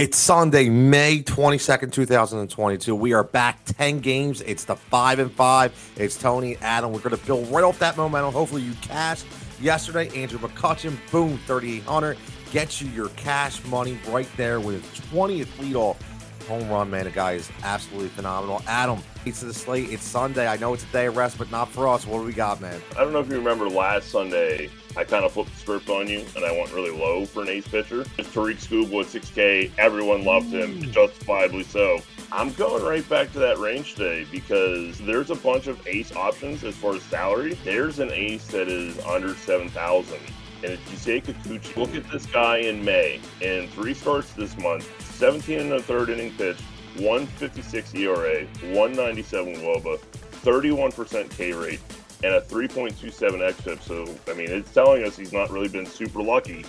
It's Sunday, May 22nd, 2022. We are back 10 games. It's the 5 and 5. It's Tony Adam. We're going to build right off that momentum. Hopefully you cash yesterday. Andrew McCutchen, boom, 3800 gets you your cash money right there with his 20th leadoff home run, man. The guy is absolutely phenomenal. Adam, it's the slate. It's Sunday. I know it's a day of rest, but not for us. What do we got, man? I don't know if you remember last Sunday, I kind of flipped the script on you, and I went really low for an ace pitcher. It's Tarik Skubal at 6K. Everyone loved him, hmm. justifiably so. I'm going right back to that range today because there's a bunch of ace options as far as salary. There's an ace that is under 7,000 and if it's Yusei Kikuchi. Look at this guy in May. In three starts this month, 17 and a third inning pitch, 156 ERA, 197 WOBA, 31% K rate, and a 3.27 xFIP. So, I mean, it's telling us he's not really been super lucky.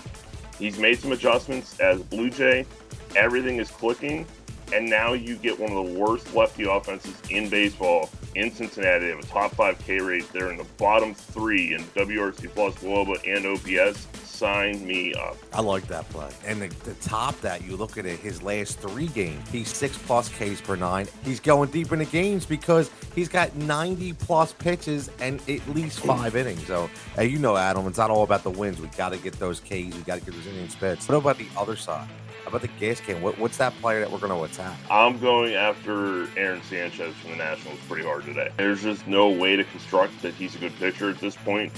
He's made some adjustments as Blue Jay. Everything is clicking. And now you get one of the worst lefty offenses in baseball in Cincinnati. They have a top five K rate. They're in the bottom three in WRC plus WOBA and OPS sign me up. I like that play. And the, the top that you look at it, his last three games, he's six plus Ks per nine. He's going deep into games because he's got 90 plus pitches and at least five innings. So, hey, you know, Adam, it's not all about the wins. We got to get those Ks. We got to get those innings pitched. What about the other side? About the gas can? What, what's that player that we're going to attack? I'm going after Aaron Sanchez from the Nationals pretty hard today. There's just no way to construct that he's a good pitcher at this point.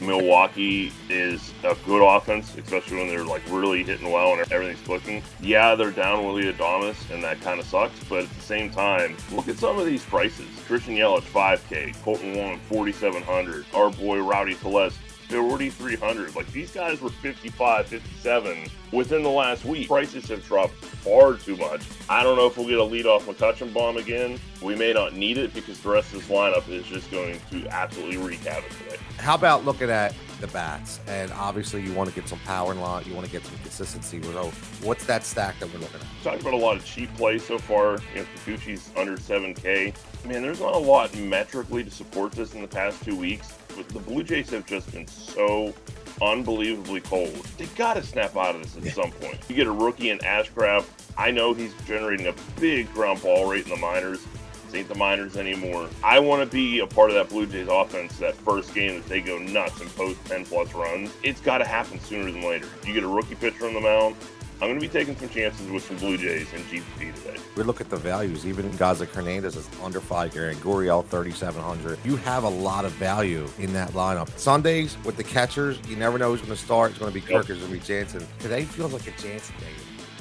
Milwaukee is a good offense, especially when they're like really hitting well and everything's clicking. Yeah, they're down Willy Adames, and that kind of sucks. But at the same time, look at some of these prices. Christian Yelich 5K, Kolten Wong 4,700, our boy Rowdy Tellez 4,300. Like these guys were 55, 57 within the last week. Prices have dropped far too much. I don't know if we'll get a leadoff McCutchen bomb again. We may not need it because the rest of this lineup is just going to absolutely wreak havoc today. How about looking at the bats? And obviously, you want to get some power in line. You want to get some consistency. So, what's that stack that we're looking at? Talking about a lot of cheap plays so far. You know, Kikuchi's under 7K. Man, there's not a lot metrically to support this in the past two weeks But the Blue Jays have just been so unbelievably cold. They got to snap out of this at yeah. some point. You get a rookie in Ashcraft. I know he's generating a big ground ball rate in the minors. Ain't the minors anymore. I want to be a part of that Blue Jays offense that first game that they go nuts and post 10 plus runs. It's got to happen sooner than later. You get a rookie pitcher on the mound. I'm going to be taking some chances with some Blue Jays and GPP today. We look at the values. Even like Hernandez is under five here, and Gurriel 3,700. You have a lot of value in that lineup. Sundays with the catchers, you never know who's going to start. It's going to be Kirk, yep. it's going to be Jansen. Today feels like a Jansen day,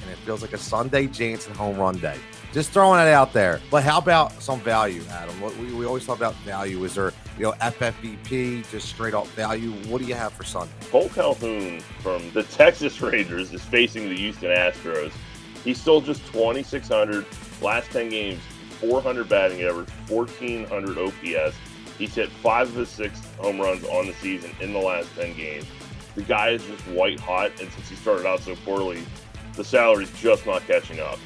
and it feels like a Sunday Jansen home run day. Just throwing it out there. But how about some value, Adam? We, we always talk about value. Is there, you know, FFVP, just straight up value? What do you have for Sunday? Cole Calhoun from the Texas Rangers is facing the Houston Astros. He's still just 2,600. Last 10 games, 400 batting average, 1,400 OPS. He's hit five of his six home runs on the season in the last 10 games. The guy is just white hot, and since he started out so poorly, the salary's just not catching up.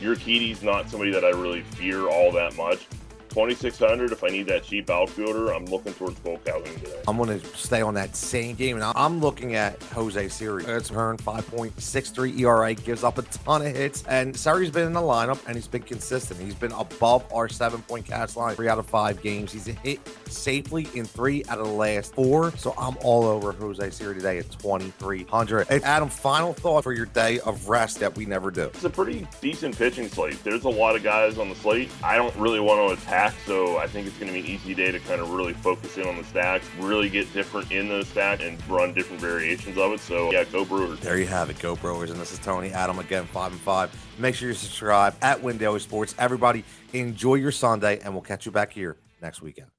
Urquidy's not somebody that I really fear all that much. 2600 if I need that cheap outfielder. I'm looking towards Cole Calhoun today. I'm going to stay on that same game, and I'm looking at Jose Siri. It's earned 5.63 ERA, gives up a ton of hits, and Siri's been in the lineup, and he's been consistent. He's been above our seven-point catch line three out of five games. He's hit safely in three out of the last four, so I'm all over Jose Siri today at 2300. Hey, Adam, final thought for your day of rest that we never do. It's a pretty decent pitching slate. There's a lot of guys on the slate. I don't really want to attack So I think it's going to be an easy day to kind of really focus in on the stacks, really get different in those stacks, and run different variations of it. So yeah, go Brewers. There you have it. Go Brewers. And this is Tony Adam again, five and five. Make sure you subscribe at Win Sports. Everybody, enjoy your Sunday, and we'll catch you back here next weekend.